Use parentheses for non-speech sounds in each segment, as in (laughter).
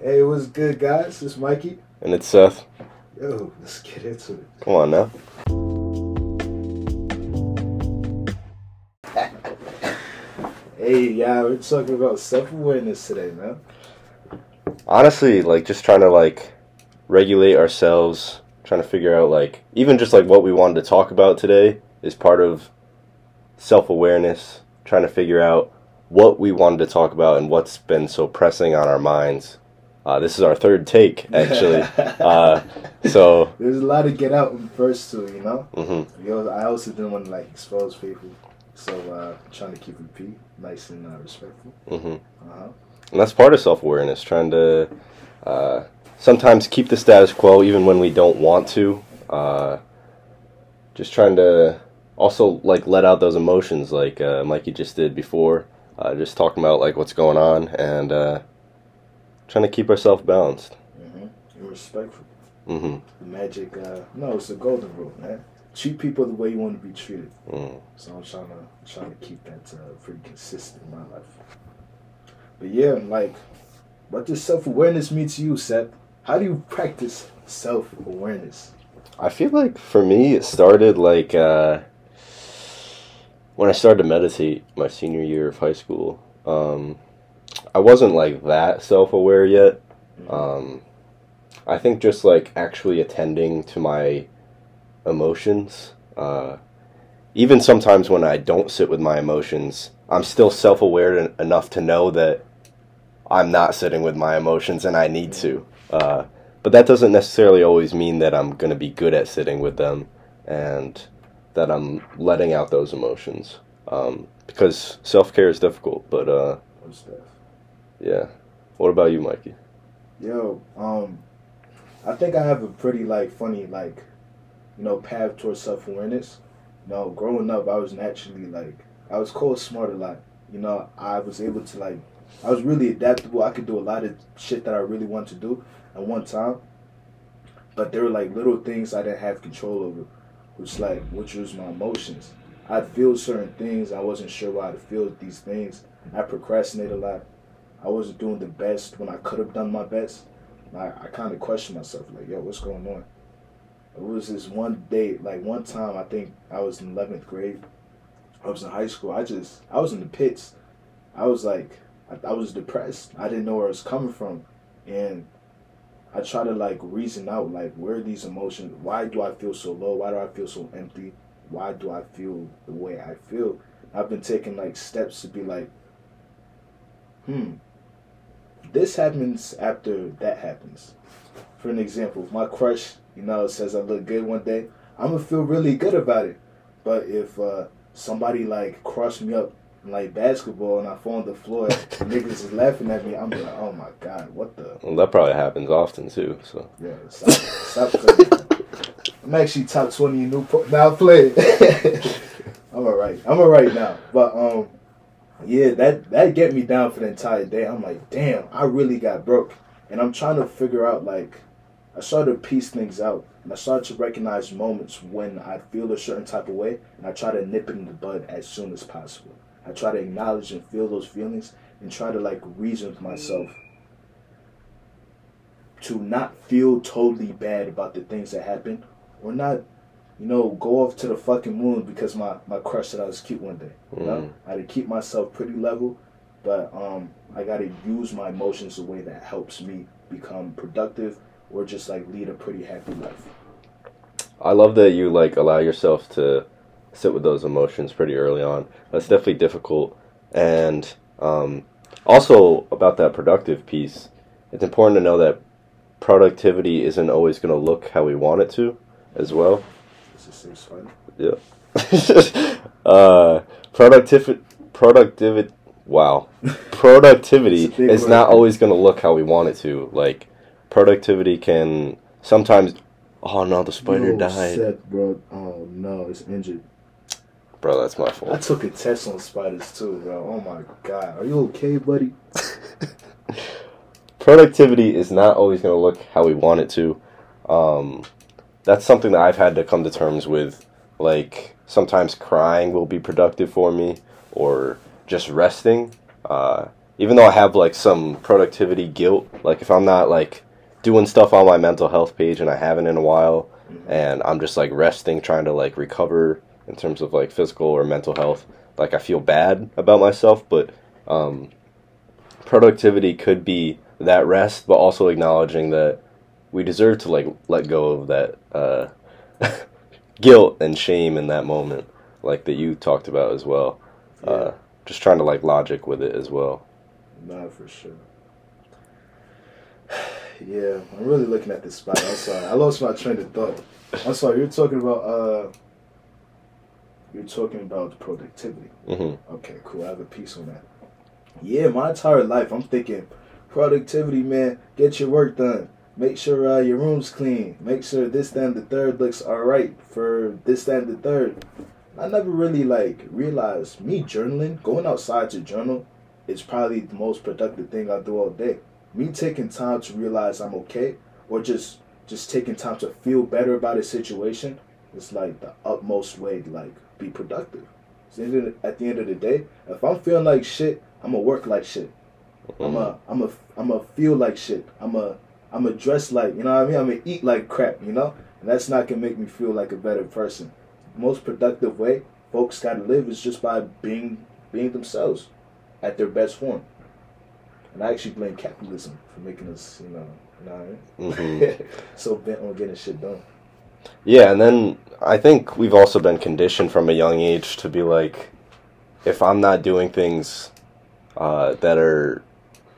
Hey, what's good, guys? It's Mikey. And it's Seth. Yo, let's get into it. Come on now. Hey, yeah, we're talking about self awareness today, man. Honestly, like just trying to like regulate ourselves, trying to figure out like even just like what we wanted to talk about today is part of self awareness, trying to figure out what we wanted to talk about and what's been so pressing on our minds. Uh, this is our third take, actually. (laughs) uh, so There's a lot to get out in first, too, you know? hmm Yo, I also didn't want to, like, expose people. So, uh, trying to keep it P, nice and uh, respectful. hmm Uh huh. And that's part of self awareness, trying to uh, sometimes keep the status quo even when we don't want to. Uh, just trying to also like let out those emotions, like uh, Mikey just did before. Uh, just talking about like what's going on and uh, trying to keep ourselves balanced. Mm-hmm. And respectful. hmm The magic, uh, no, it's the golden rule, man. Treat people the way you want to be treated. Mm. So I'm trying to trying to keep that uh, pretty consistent in my life. But yeah, like, what does self awareness mean to you, Seth? How do you practice self awareness? I feel like for me, it started like uh, when I started to meditate my senior year of high school. Um, I wasn't like that self aware yet. Um, I think just like actually attending to my emotions. Uh, even sometimes when I don't sit with my emotions, I'm still self aware enough to know that I'm not sitting with my emotions and I need to. Uh, but that doesn't necessarily always mean that I'm going to be good at sitting with them and that I'm letting out those emotions. Um, because self care is difficult, but uh? Yeah. What about you, Mikey? Yo, um, I think I have a pretty like funny like, you know, path towards self awareness. You know, growing up, I was naturally like I was called smart a lot. You know, I was able to like I was really adaptable. I could do a lot of shit that I really wanted to do at one time. But there were like little things I didn't have control over, which like which was my emotions. I'd feel certain things. I wasn't sure why to feel these things. I procrastinate a lot. I wasn't doing the best when I could have done my best. I, I kind of questioned myself, like, yo, what's going on? It was this one day, like one time, I think I was in 11th grade. I was in high school. I just, I was in the pits. I was like, I, I was depressed. I didn't know where it was coming from. And I try to like reason out, like, where these emotions? Why do I feel so low? Why do I feel so empty? Why do I feel the way I feel? I've been taking like steps to be like, hmm, this happens after that happens. For an example, if my crush, you know, says I look good one day, I'm gonna feel really good about it. But if uh, somebody like crushed me up in, like basketball and I fall on the floor, and (laughs) niggas is laughing at me, I'm like, oh my god, what the? Well, that probably happens often too. So Yeah, stop, stop. I'm actually top twenty in Newport. Now play. (laughs) I'm alright. I'm alright now. But um, yeah, that that get me down for the entire day. I'm like, damn, I really got broke, and I'm trying to figure out like, I started to piece things out, and I started to recognize moments when I feel a certain type of way, and I try to nip it in the bud as soon as possible. I try to acknowledge and feel those feelings, and try to like reason with myself to not feel totally bad about the things that happen or not you know go off to the fucking moon because my my crush said i was cute one day you know Mm. i had to keep myself pretty level but um i gotta use my emotions the way that helps me become productive or just like lead a pretty happy life I love that you like allow yourself to sit with those emotions pretty early on. That's definitely difficult, and um, also about that productive piece. It's important to know that productivity isn't always going to look how we want it to, as well. Safe spot Yeah. uh, productivity, productivity. Wow, (laughs) productivity It's a big is word. not always going to look how we want it to. Like, productivity can sometimes. Oh no, the spider died, bro oh no it's injured bro. That's my fault. i took a test on spiders too bro oh my god are you okay buddy (laughs) productivity is not always going to look how we want it to. Um, that's something that I've had to come to terms with. Like sometimes crying will be productive for me, or just resting. Uh, even though I have like some productivity guilt, like if I'm not like doing stuff on my mental health page and I haven't in a while, Mm-hmm. and I'm just like resting, trying to like recover in terms of like physical or mental health, like I feel bad about myself, but um, productivity could be that rest, but also acknowledging that we deserve to like let go of that uh, (laughs) guilt and shame in that moment, like that you talked about as well. Yeah. Uh, just trying to like logic with it as well. Nah, for sure. (sighs) Yeah, I'm really looking at this spot. I'm sorry. I lost my train of thought. I'm sorry. You're talking about uh you're talking about productivity. hmm Okay, cool. I have a piece on that. Yeah, my entire life I'm thinking productivity, man. Get your work done. Make sure uh, your room's clean. Make sure this, and the third looks all right for this, and the third. I never really like realized me journaling, going outside to journal, is probably the most productive thing I do all day. Me taking time to realize I'm okay, or just just taking time to feel better about a situation, is like the utmost way to like be productive. So at the end of- the day, if I'm feeling like shit, I'm gonna work like shit. I'm a, I'm a, I'm a feel like shit. I'm a, I'm a dress like, you know what I mean? I'm gonna eat like crap, you know? And that's not gonna make me feel like a better person. Most productive way folks gotta live is just by being, being themselves at their best form. And I actually blame capitalism for making us, you know, you know what I mean? hmm (laughs) so bent on getting shit done. Yeah, and then I think we've also been conditioned from a young age to be like, if I'm not doing things uh, that are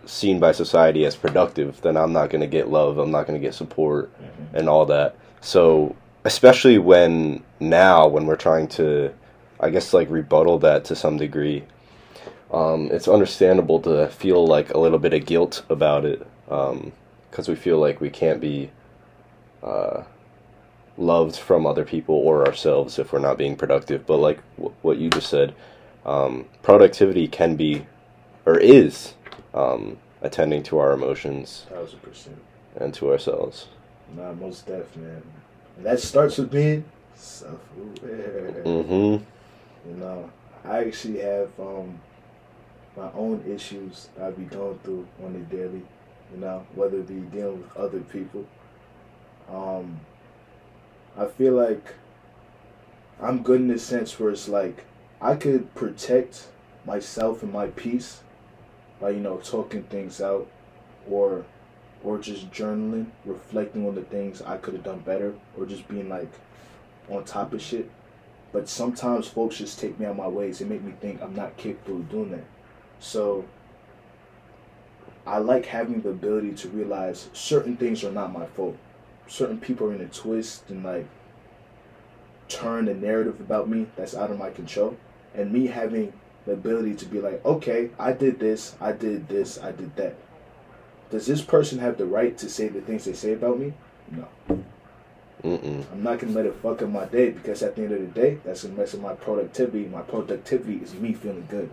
seen by society as productive, then I'm not going to get love, I'm not going to get support, and all that. So, especially when now, when we're trying to, I guess, like rebuttal that to some degree, um, it's understandable to feel like a little bit of guilt about it because we feel like we can't be. Uh, loved from other people or ourselves if we're not being productive. But like w- what you just said, um, productivity can be or is um, attending to our emotions Thousand percent. and to ourselves. Nah, most def, man. And that starts with being self-aware. Mm-hmm. You know, I actually have um, my own issues I be going through on the daily. You know, whether it be dealing with other people. Um, I feel like I'm good in the sense where it's like I could protect myself and my peace by you know talking things out, or or just journaling, reflecting on the things I could have done better, or just being like on top of shit. But sometimes folks just take me out my ways and make me think I'm not capable of doing that. So I like having the ability to realize certain things are not my fault. Certain people are in a twist and like turn the narrative about me that's out of my control. And me having the ability to be like, okay, I did this, I did this, I did that. Does this person have the right to say the things they say about me? No. Mm-mm. I'm not gonna let it fuck up my day because at the end of the day, that's gonna mess up my productivity. My productivity is me feeling good,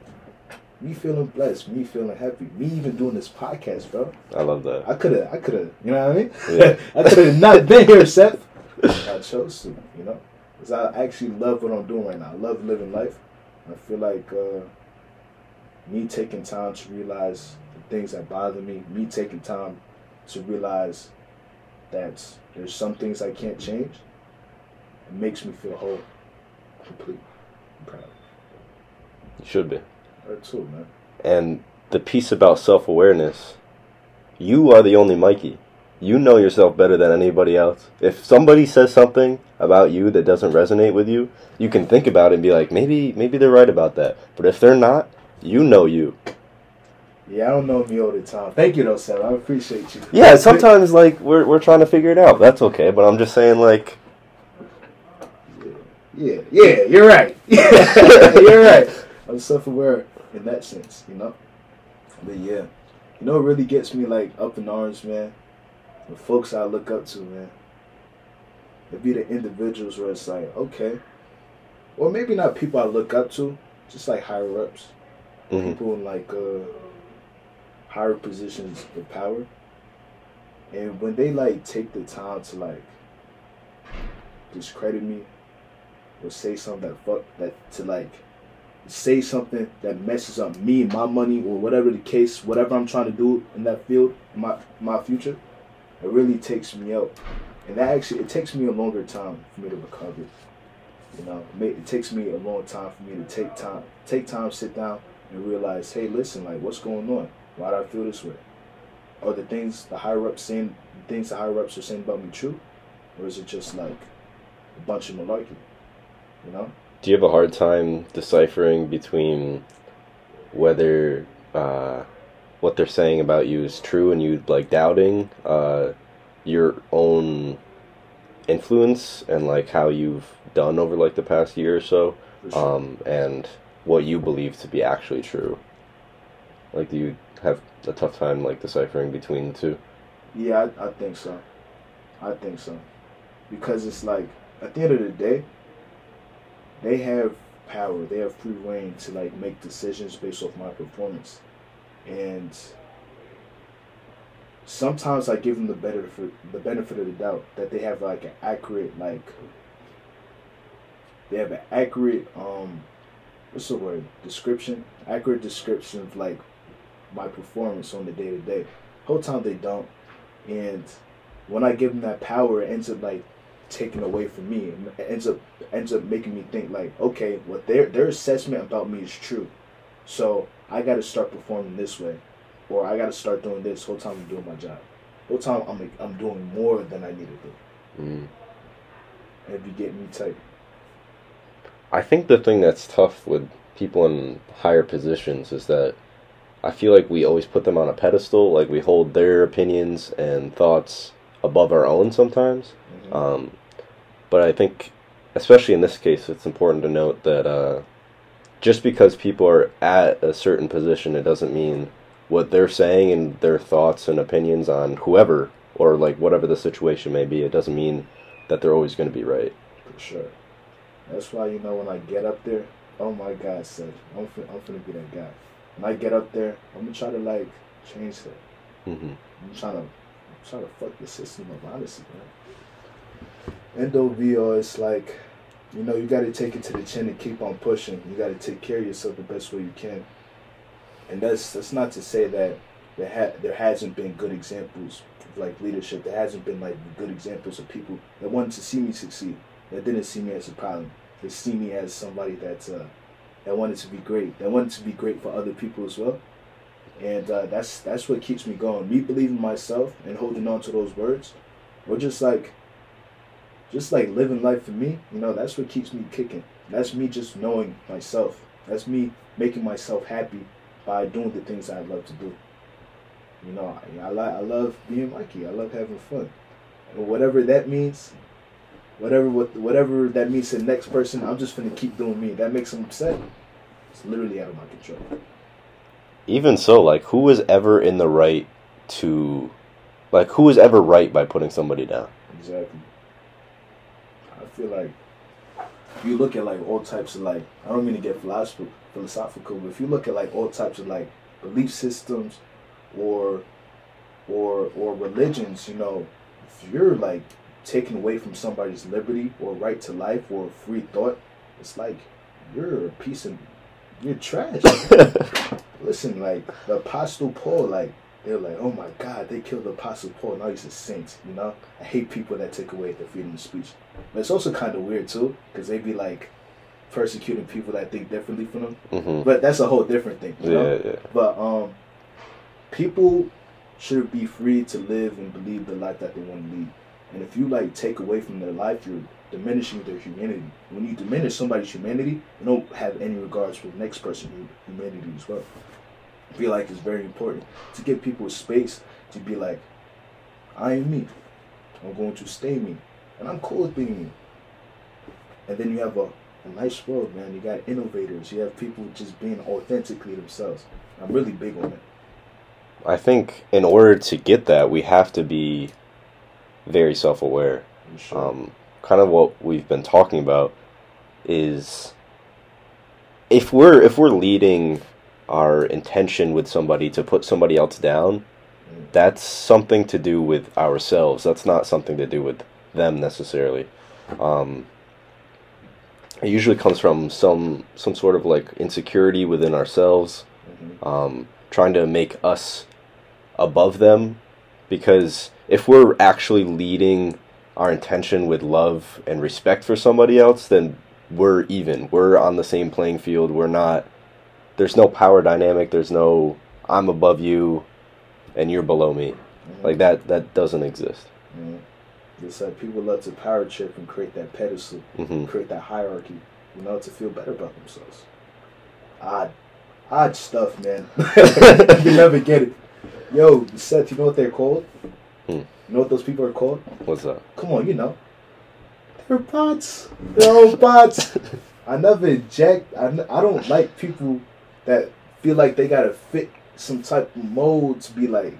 me feeling blessed, me feeling happy, me even doing this podcast, bro. I love that. I could have, I could have, you know what I mean? Yeah. (laughs) I could have not been here, Seth. I chose to, you know, because I actually love what I'm doing right now. I love living life. I feel like uh, me taking time to realize the things that bother me, me taking time to realize that there's some things I can't change. It makes me feel whole, complete, and proud. You should be. Her too, man. And the piece about self awareness, you are the only Mikey. You know yourself better than anybody else. If somebody says something about you that doesn't resonate with you, you can think about it and be like, maybe maybe they're right about that. But if they're not, you know you. Yeah, I don't know me all the time. Thank you though, Seth. I appreciate you. Yeah, sometimes like we're we're trying to figure it out. That's okay, but I'm just saying like Yeah, yeah, you're right. (laughs) Yeah, you're right. I'm self-aware in that sense, you know. But yeah, you know, what really gets me like up in arms, man. The folks I look up to, man. It'd be the individuals where it's like, okay, or maybe not people I look up to, just like higher ups, mhm. people in like uh, higher positions of power. And when they like take the time to like discredit me or say something that fuck that to like say something that messes up me, my money, or whatever the case, whatever I'm trying to do in that field, my my future, it really takes me out. And that actually it takes me a longer time for me to recover. You know, it, takes me a long time for me to take time, take time, sit down, and realize, hey, listen, like, what's going on? Why do I feel this way? Are the things the higher ups saying, the things the higher ups are saying about me true, or is it just like a bunch of malarkey? You know? Do you have a hard time deciphering between whether uh, what they're saying about you is true and you like doubting uh, your own influence and like how you've done over like the past year or so, sure. um, and what you believe to be actually true? Like, do you have a tough time like deciphering between the two? Yeah, I, I think so. I think so. Because it's like, at the end of the day, they have power. They have free reign to like make decisions based off my performance. And sometimes I give them the benefit the benefit of the doubt that they have like an accurate like they have an accurate um what's the word description accurate description of like my performance on the day to day. Whole time they don't, and when I give them that power, it ends up like taken away from me. It ends up ends up making me think like, okay, what their their assessment about me is true, so I got to start performing this way, or I got to start doing this. Whole time I'm doing my job. Whole time I'm I'm doing more than I need to do. Mm. If you get me tight, I think the thing that's tough with people in higher positions is that I feel like we always put them on a pedestal, like we hold their opinions and thoughts above our own sometimes. Mhm. Um, but I think, especially in this case, it's important to note that uh, just because people are at a certain position, it doesn't mean what they're saying and their thoughts and opinions on whoever or like whatever the situation may be. It doesn't mean that they're always going to be right. for sure. That's why you know when I get up there, oh my God, son, I'm fin- I'm finna be that guy. When I get up there, I'm gonna try to like change that. hmm I'm trying to, I'm trying to fuck the system up, honestly, man. Endo VO is like, you know, you got to take it to the chin and keep on pushing. You got to take care of yourself the best way you can. And that's that's not to say that there ha- there hasn't been good examples of like leadership. There hasn't been like good examples of people that wanted to see me succeed. That didn't see me as a problem. They see me as somebody that uh, that wanted to be great. That wanted to be great for other people as well and uh, that's that's what keeps me going. Me believing myself and holding on to those words, or just like, just like living life for me. You know, that's what keeps me kicking. That's me just knowing myself. That's me making myself happy by doing the things I love to do. You know, I, I like I love being Mikey. I love having fun, and whatever that means. Whatever what whatever that means to the next person, I'm just gonna keep doing me. That makes them upset. It's literally out of my control. even so, like who was ever in the right to, like who was ever right by putting somebody down? Exactly. Feel like if you look at like all types of like I don't mean to get philosophical, philosophical, but if you look at like all types of like belief systems or or or religions, you know, if you're like taken away from somebody's liberty or right to life or free thought, it's like you're a piece of you're trash. (laughs) Listen, like the Apostle Paul, like they're like, oh my God, they killed the Apostle Paul. Now he's a saint. You know, I hate people that take away the freedom of speech. But it's also kind of weird too, because they'd be like persecuting people that think differently from them. hmm But that's a whole different thing. You know? Yeah, yeah. But um, people should be free to live and believe the life that they want to lead. And if you like take away from their life, you're diminishing their humanity. When you diminish somebody's humanity, you don't have any regards for the next person's humanity as well. Feel like it's very important to give people space to be like, I am me. I'm going to stay me. And I'm cool with being me. And then you have a, a nice world, man. You got innovators. You have people just being authentically themselves. I'm really big on it. I think in order to get that, we have to be very self-aware. Sure. Um, kind of what we've been talking about is if we're if we're leading our intention with somebody to put somebody else down, that's something to do with ourselves. That's not something to do with them necessarily. Um, it usually comes from some some sort of like insecurity within ourselves, um, trying to make us above them, because if we're actually leading our intention with love and respect for somebody else, then we're even. We're on the same playing field. We're not. There's no power dynamic. There's no I'm above you, and you're below me. Mhm. Like that. That doesn't exist. Mhm. It's like people love to power trip and create that pedestal, hmm create that hierarchy, you know, to feel better about themselves. Odd, odd stuff, man. (laughs) you never get it. Yo, Seth, you know what they're called? Hmm. You know what those people are called? What's that? Come on, you know. They're bots. They're all bots. (laughs) I never inject. I, n- I don't like people that feel like they gotta fit some type of mold to be like,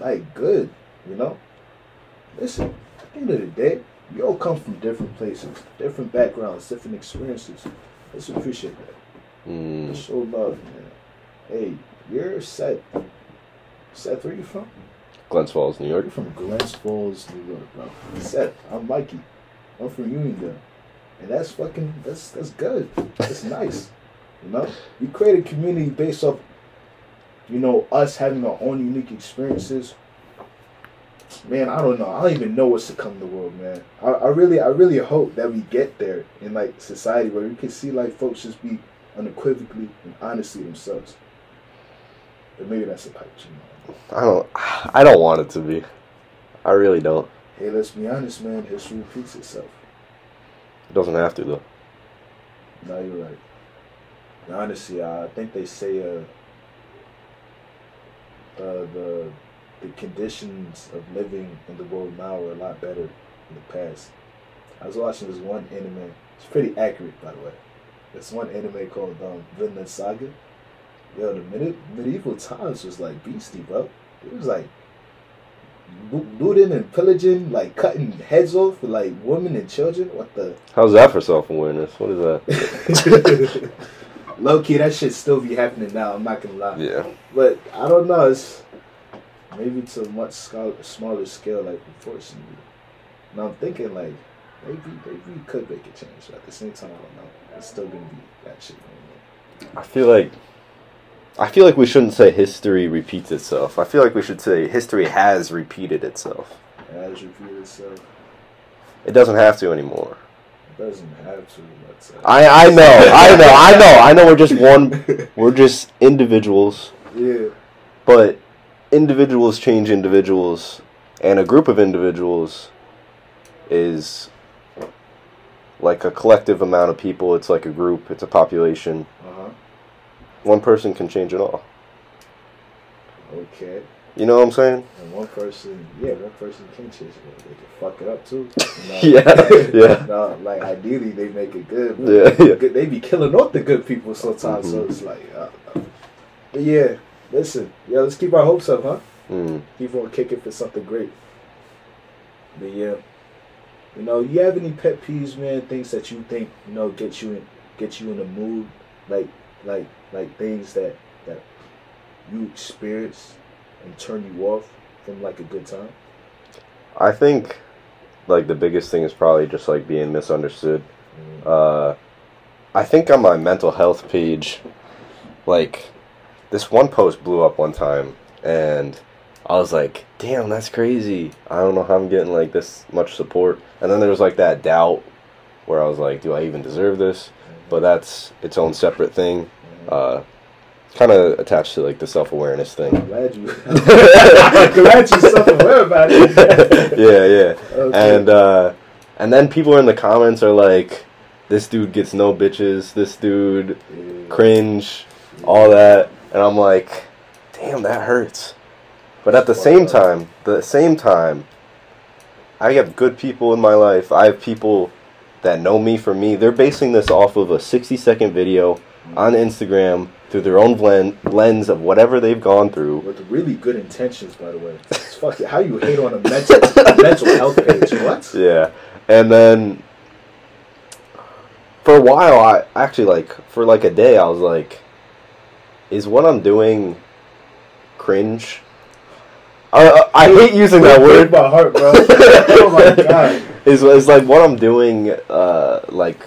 like good, you know. Listen, at the end of the day, we all come from different places, different backgrounds, different experiences. Let's appreciate that. Mm. Show love, man. Hey, you're Seth. Seth, where you from? Glens Falls, New York. You're from Glens Falls, New York, bro. Seth, I'm Mikey. I'm from Uniondale. And that's fucking that's that's good. That's nice. You know? We create a community based off, you know, us having our own unique experiences. Man, I don't know. I don't even know what's to come in the world, man. I, I really I really hope that we get there in like society where we can see like folks just be unequivocally and honestly themselves. But maybe that's a pipe dream. I don't. I don't want it to be. I really don't. Hey, let's be honest, man. History repeats itself. It doesn't have to though. No, you're right. Honestly, I think they say uh, uh, the the conditions of living in the world now are a lot better in the past. I was watching this one anime. It's pretty accurate, by the way. This one anime called um, Vinland Saga. Yo, the medi- medieval times was like beastie, bro. It was like loo- looting and pillaging, like cutting heads off for like women and children. What the? How's that for self awareness? What is that? (laughs) (laughs) Low key, that shit still be happening now. I'm not gonna lie. Yeah. But I don't know. It's maybe to a much smaller scale, like unfortunately. And I'm thinking like maybe maybe we could make a change. But at the same time, I don't know. It's still gonna be that shit going on. I feel like. I feel like we shouldn't say history repeats itself. I feel like we should say history has repeated itself. on. As repeat itself, It doesn't have to anymore. Doesn't have to. But uh, I I (laughs) know I know I know I know we're just one we're just individuals, yeah. but individuals change individuals, and a group of individuals is like a collective amount of people. It's like a group. It's a population. Uh huh. One person can change it all. Okay. You know what I'm saying? And one person, yeah, one person can change it. They can fuck it up too. (laughs) Yeah, (laughs) yeah. No, like ideally they make it good. Yeah, yeah. good- They be killing off the good people sometimes. So Mhm. it's like, uh, uh. but yeah. Listen, yeah, let's keep our hopes up, huh? Mm. Keep on kicking for something great. But yeah, you know, you have any pet peeves, man? Things that you think you know get you in, get you in the mood, like, like, like things that that you experience and turn you off from like a good time. I think like the biggest thing is probably just like being misunderstood. Mm. Uh, I think on my mental health page, like this one post blew up one time, and I was like, "Damn, that's crazy! I don't know how I'm getting like this much support." And then there was like that doubt where I was like, "Do I even deserve this?" But that's its own separate thing. Uh, kind of attached to like the self awareness thing. Glad you. (laughs) Glad you self-aware about it. (laughs) yeah, yeah. Okay. And uh, and then people in the comments are like, "This dude gets no bitches. This dude Yeah. cringe, all that," and I'm like, "Damn, that hurts." But at the same time, the same time, I have good people in my life. I have people that know me for me. They're basing this off of a 60 second video on Instagram through their own len- lens of whatever they've gone through. With really good intentions, by the way. It's fuck. How you hate on a mental, mental health page? What? Yeah. And then for a while I actually like for like a day I was like is what I'm doing cringe? I, I, I hate using that word. my heart, bro. oh my (laughs) god. Is is like what I'm doing uh like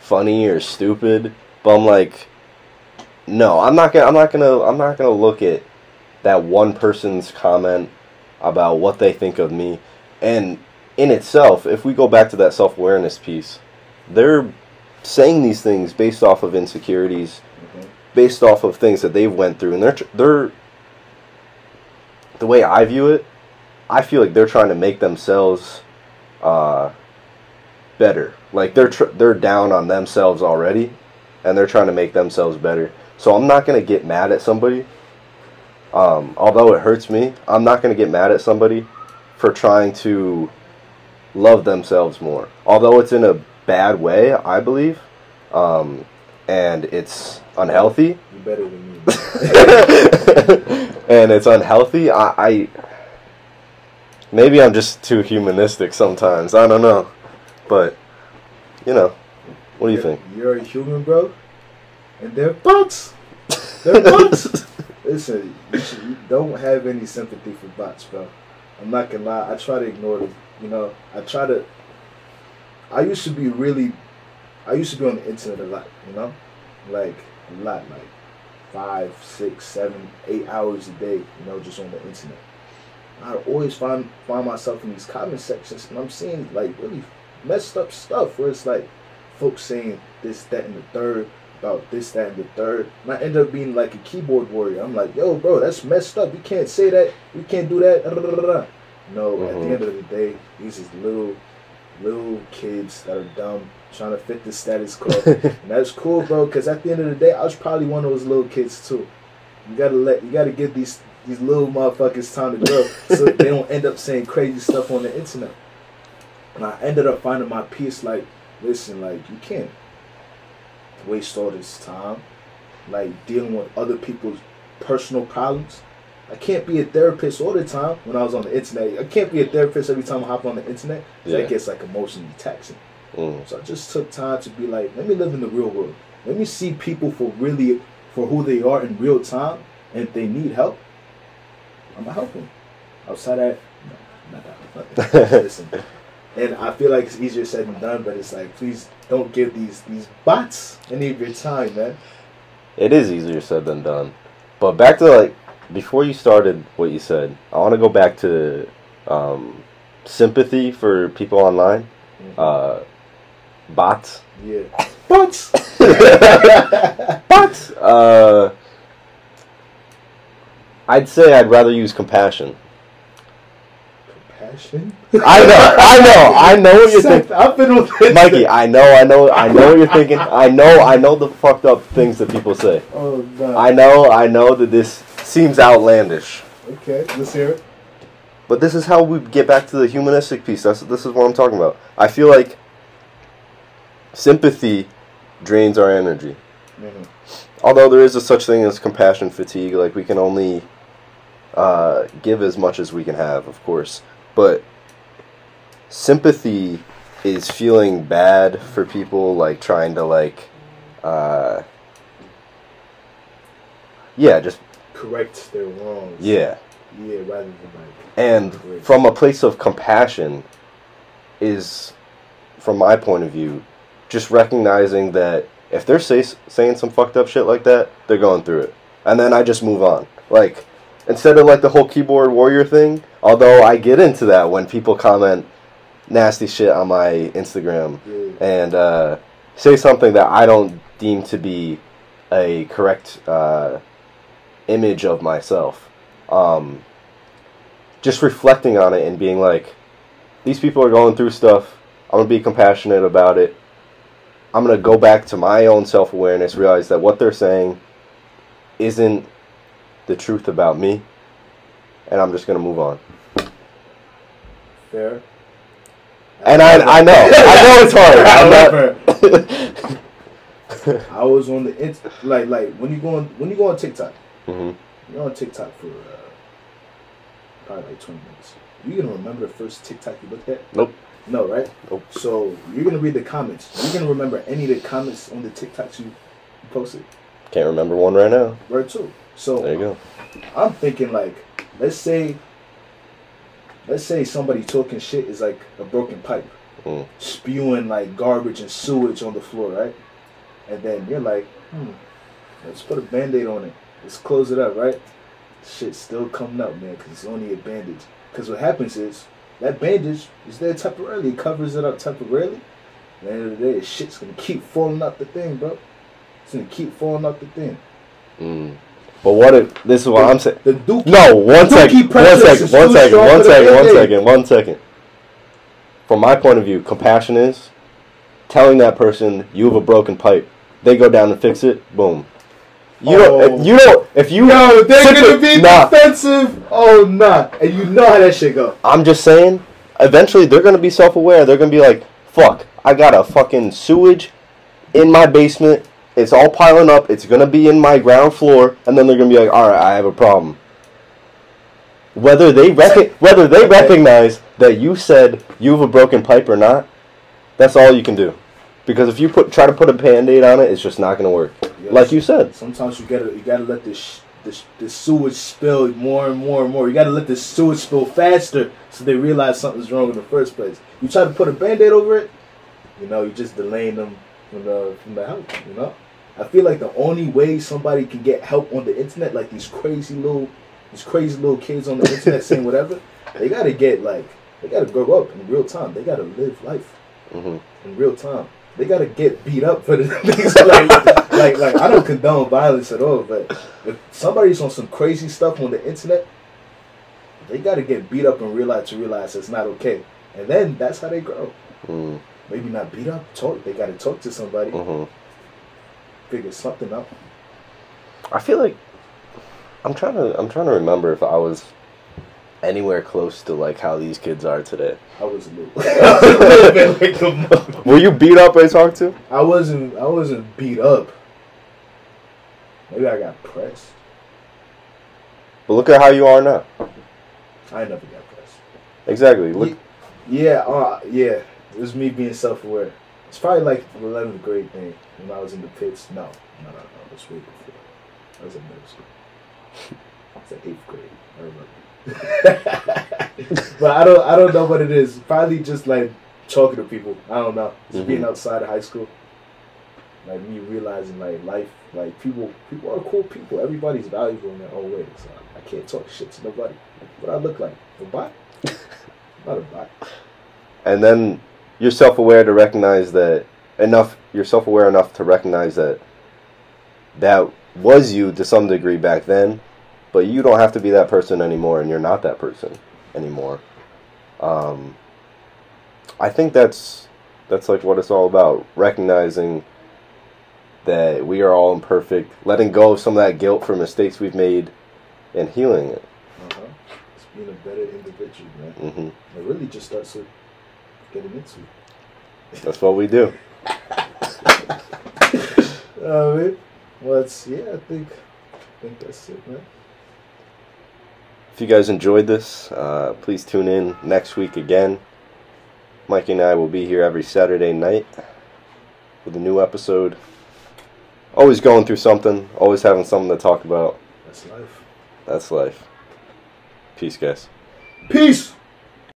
funny or stupid, but I'm like, no, I'm not gonna, I'm not gonna, I'm not gonna look at that one person's comment about what they think of me, and in itself, if we go back to that self awareness piece, they're saying these things based off of insecurities, Mhm. based off of things that they've went through, and they're they're the way I view it. I feel like they're trying to make themselves uh, better. Like they're tr- they're down on themselves already, and they're trying to make themselves better. So I'm not gonna get mad at somebody. Um, although it hurts me, I'm not gonna get mad at somebody for trying to love themselves more. Although it's in a bad way, I believe, um, and it's unhealthy. You're better than me. (laughs) and it's unhealthy. I, I maybe I'm just too humanistic sometimes. I don't know, but you know, what do you think? You're a human, bro, and they're bots. They're bots. Listen, you, should, you don't have any sympathy for bots, bro. I'm not gonna lie. I try to ignore them. You know, I try to. I used to be really. I used to be on the internet a lot. You know, like a lot, like five, six, seven, eight hours a day. You know, just on the internet. I always find find myself in these comment sections, and I'm seeing like really messed up stuff where it's like folks saying this, that, and the third about this, that, and the third. And I end up being like a keyboard warrior. I'm like, yo, bro, that's messed up. You can't say that. You can't do that. (laughs) No, at the end of the day, these is little, little kids that are dumb, trying to fit the status quo. (laughs) and that's cool, bro. Because at the end of the day, I was probably one of those little kids too. You gotta let, you gotta give these these little motherfuckers time to grow, (laughs) so they don't end up saying crazy stuff on the internet. And I ended up finding my peace. Like, listen, like you can't waste all this time, like dealing with other people's personal problems. I can't be a therapist all the time when I was on the internet. I can't be a therapist every time I hop on the internet. Yeah. That gets like emotionally taxing. Mm. So I just took time to be like, let me live in the real world. Let me see people for really for who they are in real time. And if they need help, I'm gonna help them. Outside that, no, not that. (laughs) Listen, and I feel like it's easier said than done, but it's like, please don't give these these bots any of your time, man. It is easier said than done. But back to like before you started what you said, I want to go back to um, sympathy for people online. Uh, bots. yeah, bots. (laughs) Bots. Uh, I'd say I'd rather use compassion. Compassion. I know, I know, I know what you're thinking. I've been with it. Mikey, I know, I know, I know what you're thinking. I know, I know the fucked up things that people say. Oh no. I know, I know that this seems outlandish. Okay, let's hear it. But this is how we get back to the humanistic piece. That's this is what I'm talking about. I feel like sympathy drains our energy. Mhm. Although there is a such thing as compassion fatigue, like we can only uh, give as much as we can have, of course. But sympathy is feeling bad for people, like trying to like, uh, yeah, just Correct their wrongs. yeah. Yeah, rather than like. And Great. from a place of compassion is, from my point of view, just recognizing that if they're say, saying some fucked up shit like that, they're going through it. And then I just move on. Like, instead of like the whole keyboard warrior thing, although I get into that when people comment nasty shit on my Instagram Yeah. and uh, say something that I don't deem to be a correct uh, image of myself. Um, just reflecting on it and being like, these people are going through stuff. I'm gonna be compassionate about it. I'm gonna go back to my own self awareness, realize that what they're saying isn't the truth about me, and I'm just gonna move on. Fair. And I, I know, I know it's hard. Not. (laughs) I was on the int- like like when you go on when you go on TikTok, mm-hmm. you're on TikTok for uh, probably like 20 minutes. You gonna remember the first TikTok you looked at? Nope. No, right? Nope. So you're gonna read the comments. You're gonna remember any of the comments on the TikToks you posted, Can't remember one right now. right? Too. So There you go. I'm thinking like, let's say, let's say somebody talking shit is like a broken pipe. Mm. spewing like garbage and sewage on the floor, right? And then you're like, hmm, let's put a band-aid on it. Let's close it up, right? Shit's still coming up, man, because it's only a bandage. Because what happens is that bandage is there temporarily, it covers it up temporarily. At the end of the day, shit's gonna keep falling out the thing, bro. It's gonna keep falling out the thing. Mm. But what if this is what I'm saying? The Dookie. No, one second, one second, one second, one the second, one second, one second. From my point of view, compassion is telling that person you have a broken pipe. They go down and fix it. Boom. You Oh. don't. You don't. If you Yo, they're gonna be nah. defensive. Oh nah, and you know how that shit go. I'm just saying. Eventually, they're gonna be self-aware. They're gonna be like, "Fuck, I got a fucking sewage in my basement. It's all piling up. It's gonna be in my ground floor." And then they're gonna be like, "All right, I have a problem." Whether they rec- whether they recognize that you said you have a broken pipe or not, that's all you can do. Because if you put try to put a band-aid on it, it's just not gonna work. Yes. Like you said. Sometimes you gotta you gotta let this sh- this this sewage spill more and more and more. You gotta let this sewage spill faster so they realize something's wrong in the first place. You try to put a band-aid over it, you know, you're just delaying them from the from the help. You know, I feel like the only way somebody can get help on the internet, like these crazy little these crazy little kids on the internet saying whatever, they gotta get like they gotta grow up in real time. They gotta live life hmm in real time. They gotta get beat up for the (laughs) things like, like, like I don't condone violence at all, but if somebody's on some crazy stuff on the internet, they gotta get beat up in real life to realize it's not okay, and then that's how they grow. mm Maybe not beat up, talk. They gotta talk to somebody, hmm figure something out. I feel like I'm trying to I'm trying to remember if I was anywhere close to like how these kids are today. I was a little, was a little bit like a Were you beat up and talked to? I wasn't, I wasn't beat up. Maybe I got pressed. But look at how you are now. I never got pressed. Exactly. Look. Yeah, uh, yeah. It was me being self-aware. It's probably like the 11th grade thing when I was in the pits. No, no, no, no. It was way before. I was in middle school. It's like eighth grade. I remember. (laughs) but I don't, I don't know what it is. Probably just like talking to people. I don't know. Just being Mhm. outside of high school. Like me realizing like life, like people, people are cool people. Everybody's valuable in their own way. So I can't talk shit to nobody. What I look like? A bot? (laughs) Not a bot. And then you're self-aware to recognize that enough. You're self-aware enough to recognize that that was you to some degree back then, but you don't have to be that person anymore, and you're not that person anymore. Um, I think that's that's like what it's all about. Recognizing that we are all imperfect, letting go of some of that guilt for mistakes we've made, and healing it. Uh-huh. It's being a better individual, man. hmm It really just starts with getting into it. That's what we do. (laughs) Uh, man. Well, it's, yeah, I think, I think that's it, man. If you guys enjoyed this, uh, please tune in next week again. Mikey and I will be here every Saturday night with a new episode. Always going through something, always having something to talk about. That's life. That's life. Peace, guys. Peace!